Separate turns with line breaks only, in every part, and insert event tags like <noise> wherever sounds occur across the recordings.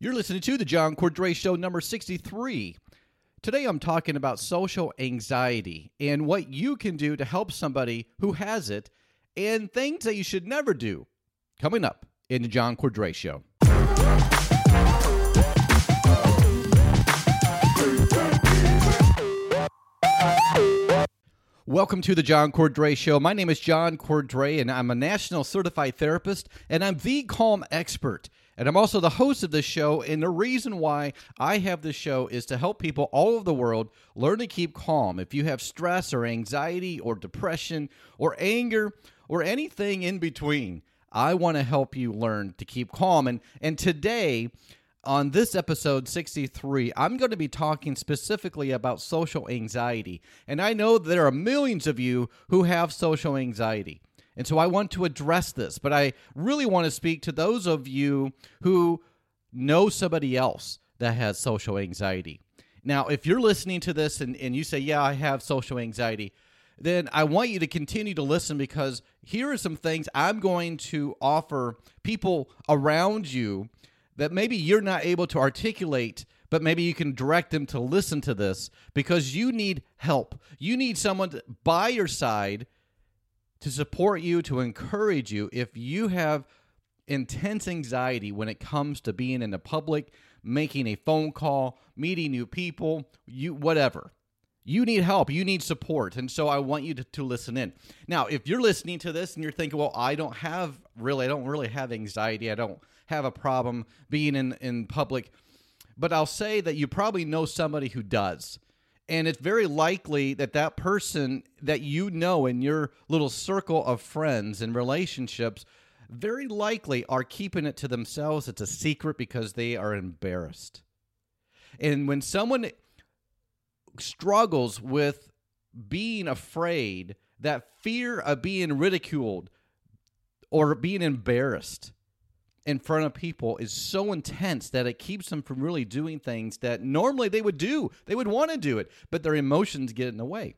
You're listening to the John Cordray Show number 63. Today I'm talking about social anxiety and what you can do to help somebody who has it and things that you should never do. Coming up in the John Cordray Show. Welcome to the John Cordray Show. My name is John Cordray, and I'm a national certified therapist, and I'm the calm expert. And I'm also the host of this show. And the reason why I have this show is to help people all over the world learn to keep calm. If you have stress or anxiety or depression or anger or anything in between, I want to help you learn to keep calm. And and today on this episode 63, I'm going to be talking specifically about social anxiety. And I know there are millions of you who have social anxiety. And so I want to address this, but I really want to speak to those of you who know somebody else that has social anxiety. Now, if you're listening to this and, and you say, Yeah, I have social anxiety, then I want you to continue to listen because here are some things I'm going to offer people around you that maybe you're not able to articulate, but maybe you can direct them to listen to this because you need help. You need someone by your side to support you, to encourage you if you have intense anxiety when it comes to being in the public, making a phone call, meeting new people, you whatever. You need help. You need support. And so I want you to, to listen in. Now, if you're listening to this and you're thinking, well, I don't have really, I don't really have anxiety. I don't have a problem being in, in public. But I'll say that you probably know somebody who does. And it's very likely that that person that you know in your little circle of friends and relationships very likely are keeping it to themselves. It's a secret because they are embarrassed. And when someone struggles with being afraid, that fear of being ridiculed or being embarrassed in front of people is so intense that it keeps them from really doing things that normally they would do. They would want to do it, but their emotions get in the way.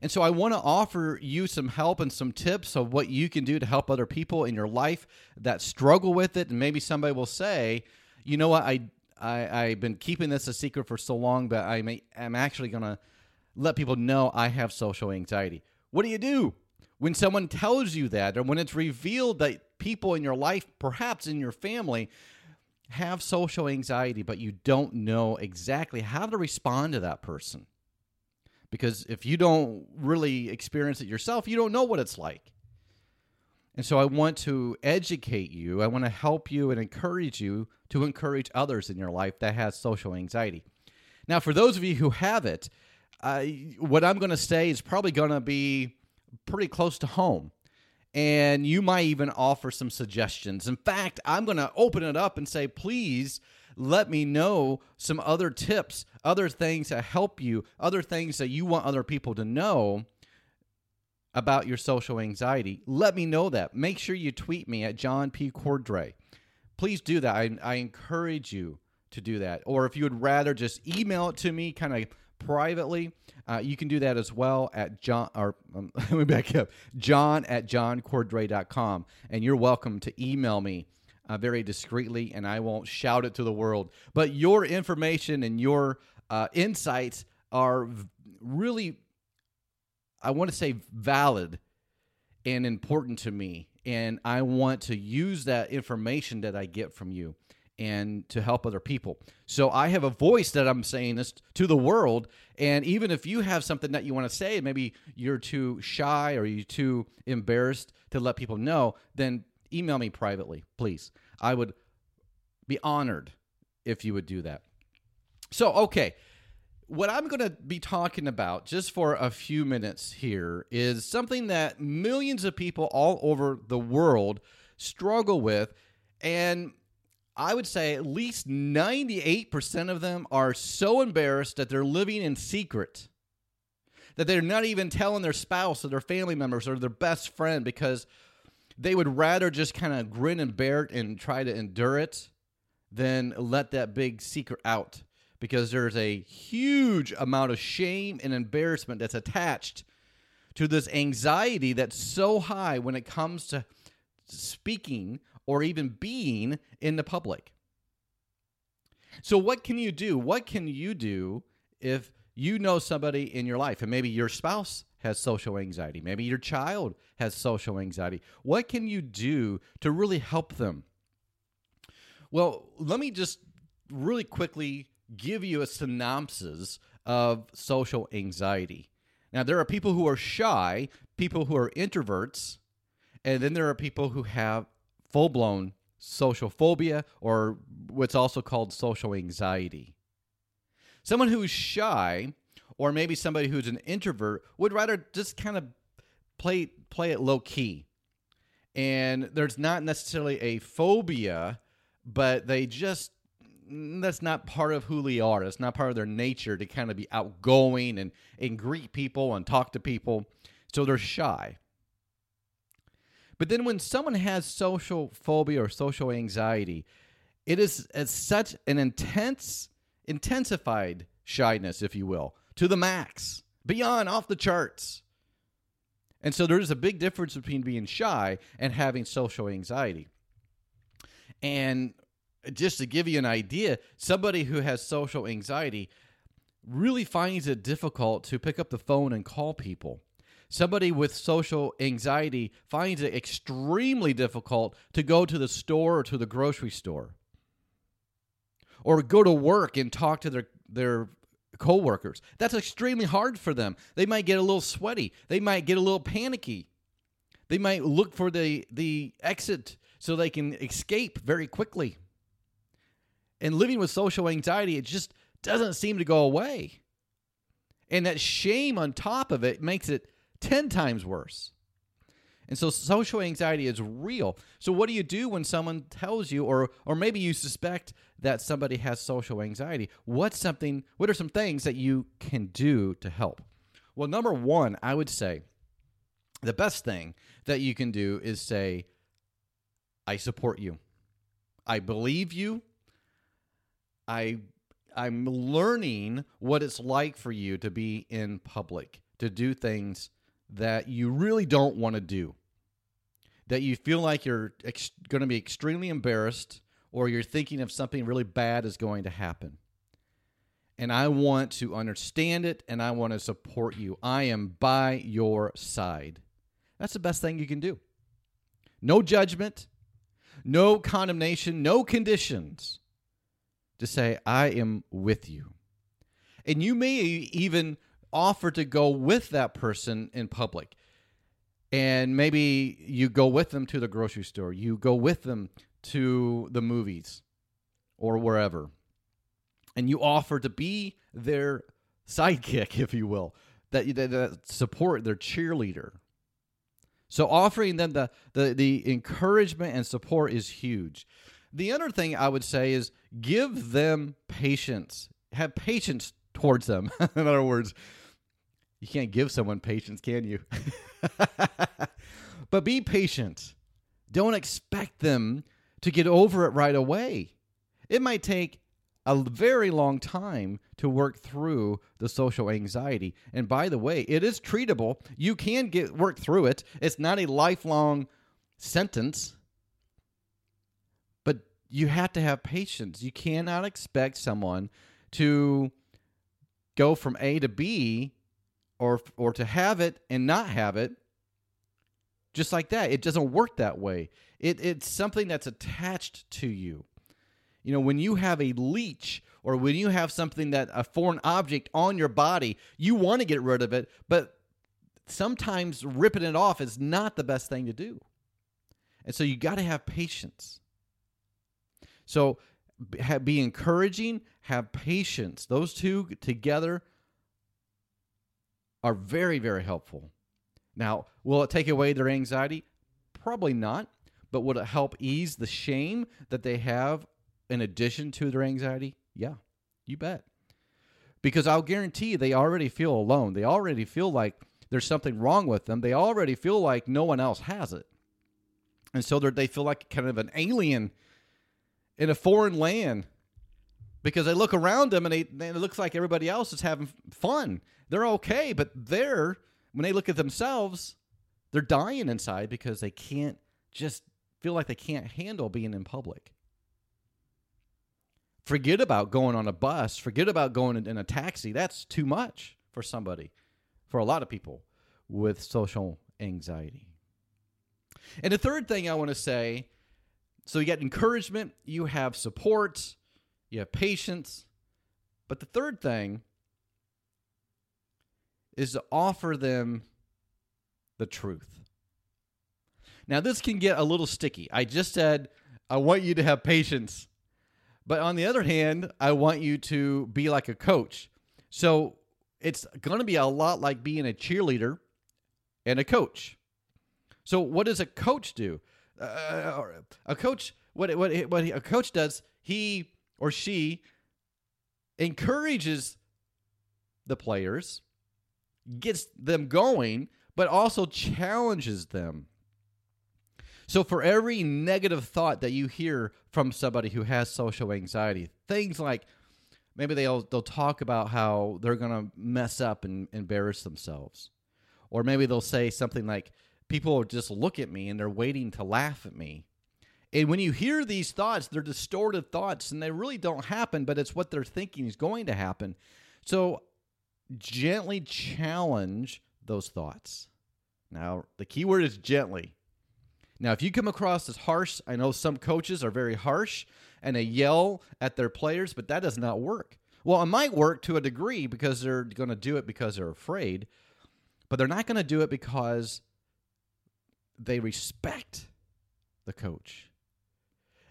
And so I want to offer you some help and some tips of what you can do to help other people in your life that struggle with it. And maybe somebody will say, you know what, I, I, I've been keeping this a secret for so long, but I'm, I'm actually going to let people know I have social anxiety. What do you do? When someone tells you that, or when it's revealed that people in your life, perhaps in your family, have social anxiety, but you don't know exactly how to respond to that person. Because if you don't really experience it yourself, you don't know what it's like. And so I want to educate you. I want to help you and encourage you to encourage others in your life that has social anxiety. Now, for those of you who have it, uh, what I'm going to say is probably going to be pretty close to home and you might even offer some suggestions. In fact, I'm going to open it up and say, please let me know some other tips, other things that help you, other things that you want other people to know about your social anxiety. Let me know that. Make sure you tweet me at John P. Cordray. Please do that. I, I encourage you to do that. Or if you would rather just email it to me, kind of privately, uh, you can do that as well at John, or um, <laughs> let me back up, John at johncordray.com. And you're welcome to email me uh, very discreetly, and I won't shout it to the world. But your information and your uh, insights are really, I want to say, valid and important to me. And I want to use that information that I get from you and to help other people. So I have a voice that I'm saying this to the world. And even if you have something that you want to say, maybe you're too shy or you're too embarrassed to let people know, then email me privately, please. I would be honored if you would do that. So, okay. What I'm going to be talking about just for a few minutes here is something that millions of people all over the world struggle with. And I would say at least 98% of them are so embarrassed that they're living in secret. That they're not even telling their spouse or their family members or their best friend because they would rather just kind of grin and bear it and try to endure it than let that big secret out because there's a huge amount of shame and embarrassment that's attached to this anxiety that's so high when it comes to speaking or even being in the public. So, what can you do? What can you do if you know somebody in your life, and maybe your spouse has social anxiety, maybe your child has social anxiety? What can you do to really help them? Well, let me just really quickly give you a synopsis of social anxiety. Now, there are people who are shy, people who are introverts, and then there are people who have full blown social phobia or what's also called social anxiety. Someone who's shy or maybe somebody who's an introvert would rather just kind of play play it low key. And there's not necessarily a phobia, but they just that's not part of who they are. That's not part of their nature to kind of be outgoing and, and greet people and talk to people. So they're shy. But then when someone has social phobia or social anxiety, it is such an intense, intensified shyness, if you will, to the max, beyond off the charts. And so there's a big difference between being shy and having social anxiety. And just to give you an idea, somebody who has social anxiety really finds it difficult to pick up the phone and call people. Somebody with social anxiety finds it extremely difficult to go to the store or to the grocery store or go to work and talk to their their coworkers. That's extremely hard for them. They might get a little sweaty. They might get a little panicky. They might look for the the exit so they can escape very quickly. And living with social anxiety, it just doesn't seem to go away. And that shame on top of it makes it 10 times worse. And so social anxiety is real. So what do you do when someone tells you or or maybe you suspect that somebody has social anxiety? What's something what are some things that you can do to help? Well, number 1, I would say the best thing that you can do is say I support you. I believe you. I I'm learning what it's like for you to be in public, to do things that you really don't want to do, that you feel like you're ex- going to be extremely embarrassed or you're thinking of something really bad is going to happen. And I want to understand it and I want to support you. I am by your side. That's the best thing you can do. No judgment, no condemnation, no conditions. To say, I am with you. And you may even offer to go with that person in public. And maybe you go with them to the grocery store, you go with them to the movies or wherever. And you offer to be their sidekick, <laughs> if you will, that, that, that support their cheerleader. So offering them the, the the encouragement and support is huge. The other thing I would say is give them patience. Have patience towards them. <laughs> In other words, you can't give someone patience, can you? <laughs> but be patient. Don't expect them to get over it right away. It might take a very long time to work through the social anxiety. And by the way, it is treatable. You can get work through it. It's not a lifelong sentence. But you have to have patience. You cannot expect someone to go from A to B or or to have it and not have it just like that it doesn't work that way. It, it's something that's attached to you. You know when you have a leech or when you have something that a foreign object on your body you want to get rid of it but sometimes ripping it off is not the best thing to do. And so you got to have patience. So be encouraging have patience. Those two together are very, very helpful. Now, will it take away their anxiety? Probably not. But would it help ease the shame that they have in addition to their anxiety? Yeah, you bet. Because I'll guarantee they already feel alone. They already feel like there's something wrong with them. They already feel like no one else has it. And so they feel like kind of an alien in a foreign land because they look around them and, they, it looks like everybody else is having fun they're okay, but they're when they look at themselves, they're dying inside because they can't just feel like they can't handle being in public. forget about going on a bus, forget about going in a taxi. That's too much for somebody, for a lot of people with social anxiety. And the third thing I want to say so you get encouragement, you have support, you have patience. But the third thing is to offer them the truth. Now, this can get a little sticky. I just said, I want you to have patience. But on the other hand, I want you to be like a coach. So it's going to be a lot like being a cheerleader and a coach. So, what does a coach do? Uh, a coach, what, what, what a coach does, he or she encourages the players, gets them going, but also challenges them. So, for every negative thought that you hear from somebody who has social anxiety, things like maybe they'll they'll talk about how they're going to mess up and embarrass themselves, or maybe they'll say something like, "People just look at me and they're waiting to laugh at me." And when you hear these thoughts, they're distorted thoughts, and they really don't happen, but it's what they're thinking is going to happen. So, gently challenge those thoughts. Now, the key word is gently now, if you come across as harsh, I know some coaches are very harsh and they yell at their players, but that does not work. Well, it might work to a degree because they're going to do it because they're afraid, but they're not going to do it because they respect the coach.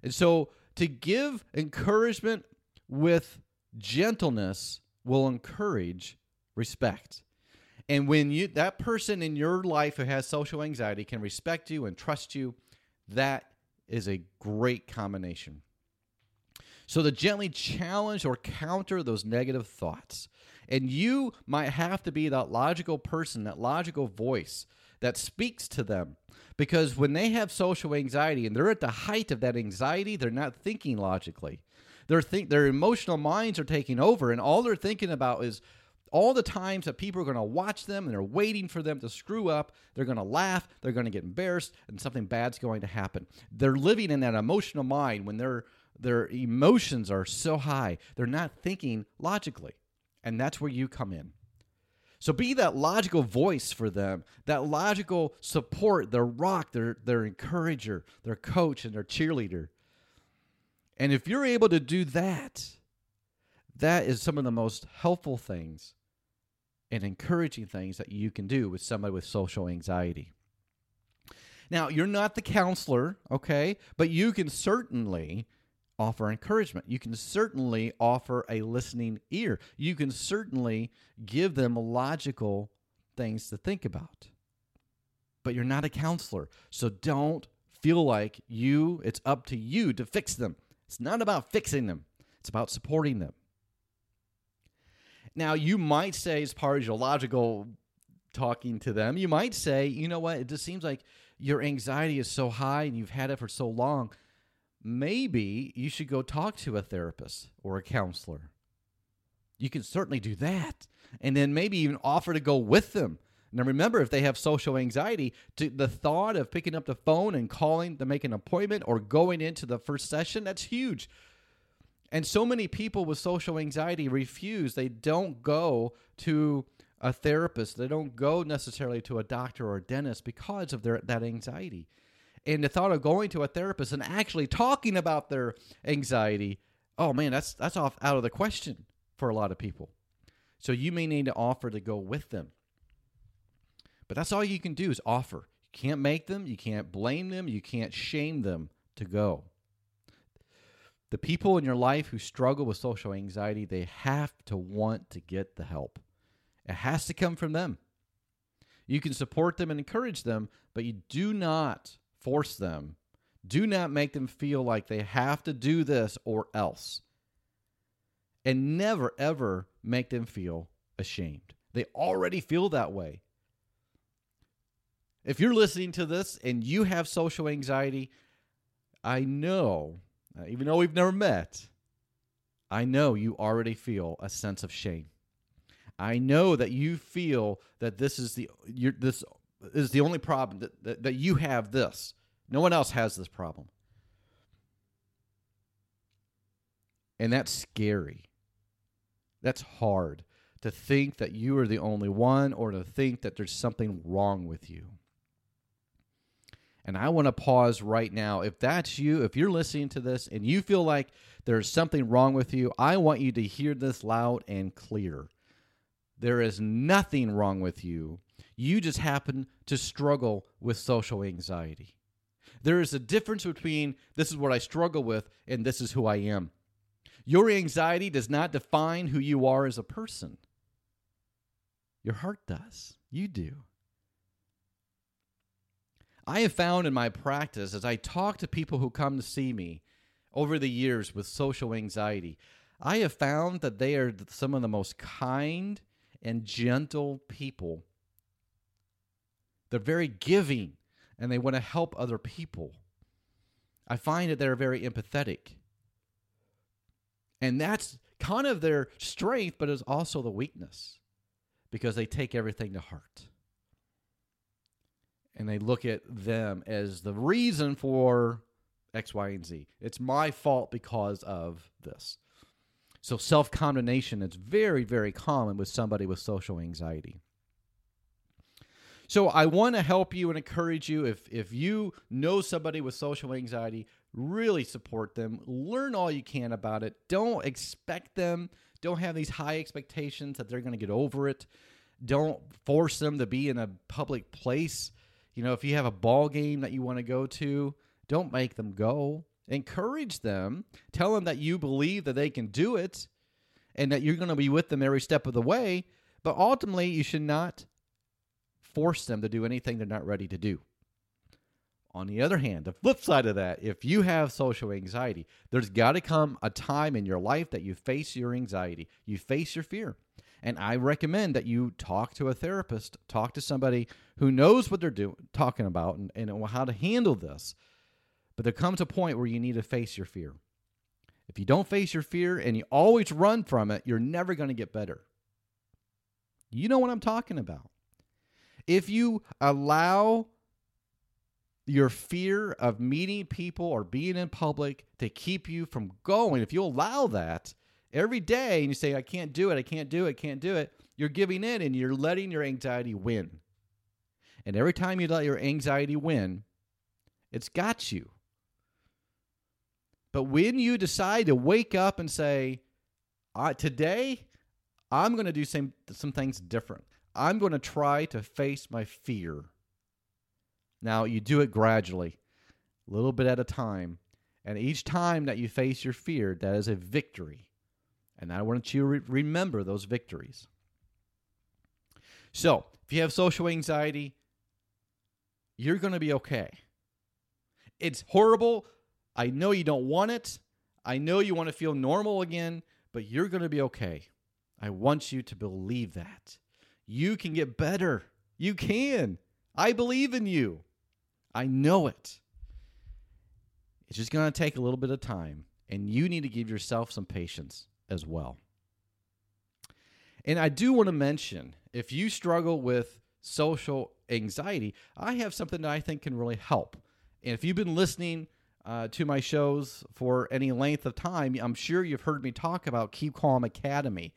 And so to give encouragement with gentleness will encourage respect. And when you that person in your life who has social anxiety can respect you and trust you, that is a great combination. So to gently challenge or counter those negative thoughts. And you might have to be that logical person, that logical voice that speaks to them. Because when they have social anxiety and they're at the height of that anxiety, they're not thinking logically. They're think their emotional minds are taking over, and all they're thinking about is all the times that people are going to watch them and they're waiting for them to screw up. They're going to laugh, they're going to get embarrassed, and something bad's going to happen. They're living in that emotional mind when their their emotions are so high. They're not thinking logically. And that's where you come in. So be that logical voice for them, that logical support, their rock, their their encourager, their coach, and their cheerleader. And if you're able to do that, that is some of the most helpful things and encouraging things that you can do with somebody with social anxiety. Now, you're not the counselor, okay, but you can certainly offer encouragement. You can certainly offer a listening ear. You can certainly give them logical things to think about. But you're not a counselor. So don't feel like you it's up to you to fix them. It's not about fixing them. It's about supporting them. Now, you might say, as part of your logical talking to them, you might say, you know what, it just seems like your anxiety is so high and you've had it for so long. Maybe you should go talk to a therapist or a counselor. You can certainly do that. And then maybe even offer to go with them. Now, remember, if they have social anxiety, to the thought of picking up the phone and calling to make an appointment or going into the first session, that's huge. And so many people with social anxiety refuse. They don't go to a therapist. They don't go necessarily to a doctor or a dentist because of their that anxiety. And the thought of going to a therapist and actually talking about their anxiety, oh man, that's that's off out of the question for a lot of people. So you may need to offer to go with them. But that's all you can do is offer. You can't make them, you can't blame them, you can't shame them to go. The people in your life who struggle with social anxiety, they have to want to get the help. It has to come from them. You can support them and encourage them, but you do not force them. Do not make them feel like they have to do this or else. And never, ever make them feel ashamed. They already feel that way. If you're listening to this and you have social anxiety, I know uh, even though we've never met, I know you already feel a sense of shame. I know that you feel that this is the you're this is the only problem that, that, that you have this. No one else has this problem. And that's scary. That's hard to think that you are the only one or to think that there's something wrong with you. And I want to pause right now. If that's you, if you're listening to this and you feel like there's something wrong with you, I want you to hear this loud and clear. There is nothing wrong with you. You just happen to struggle with social anxiety. There is a difference between this is what I struggle with and this is who I am. Your anxiety does not define who you are as a person. Your heart does. You do. I have found in my practice as I talk to people who come to see me over the years with social anxiety, I have found that they are some of the most kind and gentle people. They're very giving and they want to help other people. I find that they're very empathetic. And that's kind of their strength, but it's also the weakness because they take everything to heart and they look at them as the reason for X, Y, and Z. It's my fault because of this. So self condemnation is very, very common with somebody with social anxiety. So I want to help you and encourage you if if you know somebody with social anxiety, really support them. Learn all you can about it. Don't expect them. Don't have these high expectations that they're going to get over it. Don't force them to be in a public place you know, if you have a ball game that you want to go to, don't make them go. Encourage them. Tell them that you believe that they can do it and that you're going to be with them every step of the way. But ultimately, you should not force them to do anything they're not ready to do. On the other hand, the flip side of that, if you have social anxiety, there's got to come a time in your life that you face your anxiety, you face your fear. And I recommend that you talk to a therapist, talk to somebody who knows what they're doing, talking about, and, and how to handle this. But there comes a point where you need to face your fear. If you don't face your fear and you always run from it, you're never going to get better. You know what I'm talking about. If you allow your fear of meeting people or being in public to keep you from going, if you allow that, every day and you say, I can't do it, I can't do it, I can't do it, you're giving in and you're letting your anxiety win. And every time you let your anxiety win, it's got you. But when you decide to wake up and say, today, I'm going to do some, some things different. I'm going to try to face my fear. Now, you do it gradually, a little bit at a time. And each time that you face your fear, that is a victory. And I want you to re- remember those victories. So, if you have social anxiety, you're going to be okay. It's horrible. I know you don't want it. I know you want to feel normal again, but you're going to be okay. I want you to believe that. You can get better. You can. I believe in you. I know it. It's just going to take a little bit of time, and you need to give yourself some patience as well. And I do want to mention if you struggle with social anxiety, I have something that I think can really help. And if you've been listening uh, to my shows for any length of time, I'm sure you've heard me talk about Keep Calm Academy.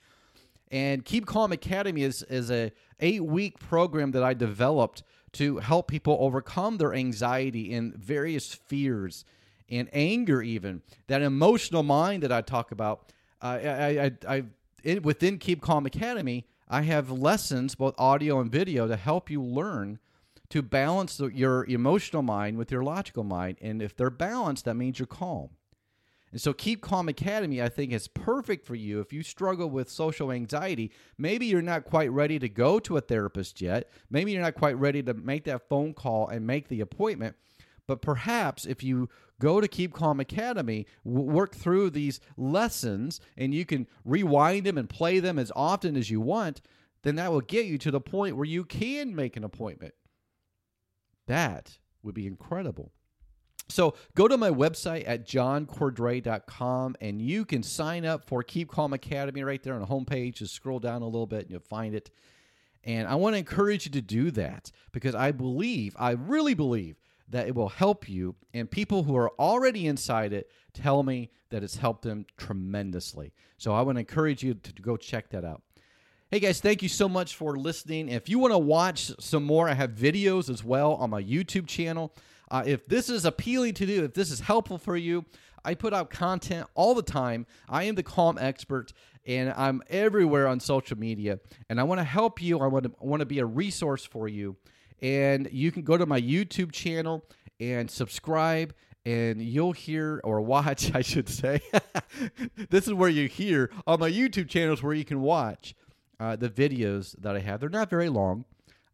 And Keep Calm Academy is, is a eight week program that I developed to help people overcome their anxiety and various fears and anger, even that emotional mind that I talk about. I, I, I, I within Keep Calm Academy, I have lessons, both audio and video, to help you learn to balance the, your emotional mind with your logical mind. And if they're balanced, that means you're calm. And so, Keep Calm Academy, I think, is perfect for you if you struggle with social anxiety. Maybe you're not quite ready to go to a therapist yet. Maybe you're not quite ready to make that phone call and make the appointment. But perhaps if you go to Keep Calm Academy, work through these lessons, and you can rewind them and play them as often as you want, then that will get you to the point where you can make an appointment. That would be incredible. So go to my website at johncordray.com and you can sign up for Keep Calm Academy right there on the homepage. Just scroll down a little bit and you'll find it. And I want to encourage you to do that because I believe, I really believe that it will help you. And people who are already inside it tell me that it's helped them tremendously. So I want to encourage you to go check that out. Hey guys, thank you so much for listening. If you want to watch some more, I have videos as well on my YouTube channel. Uh, if this is appealing to you, if this is helpful for you, I put out content all the time. I am the calm expert and I'm everywhere on social media. And I want to help you. I want to, want to be a resource for you. And you can go to my YouTube channel and subscribe and you'll hear or watch, <laughs> I should say. <laughs> this is where you hear on my YouTube channels where you can watch uh, the videos that I have. They're not very long,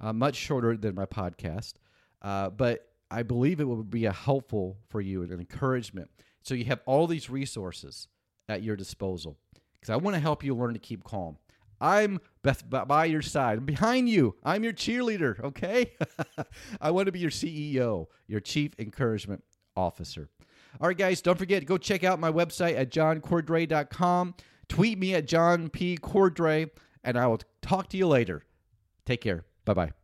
uh, much shorter than my podcast, uh, but I believe it would be a helpful for you and an encouragement. So you have all these resources at your disposal because I want to help you learn to keep calm. I'm by your side. I'm behind you. I'm your cheerleader, okay? <laughs> I want to be your CEO, your chief encouragement officer. All right, guys, don't forget to go check out my website at johncordray.com. Tweet me at John P. Cordray, and I will talk to you later. Take care. Bye bye.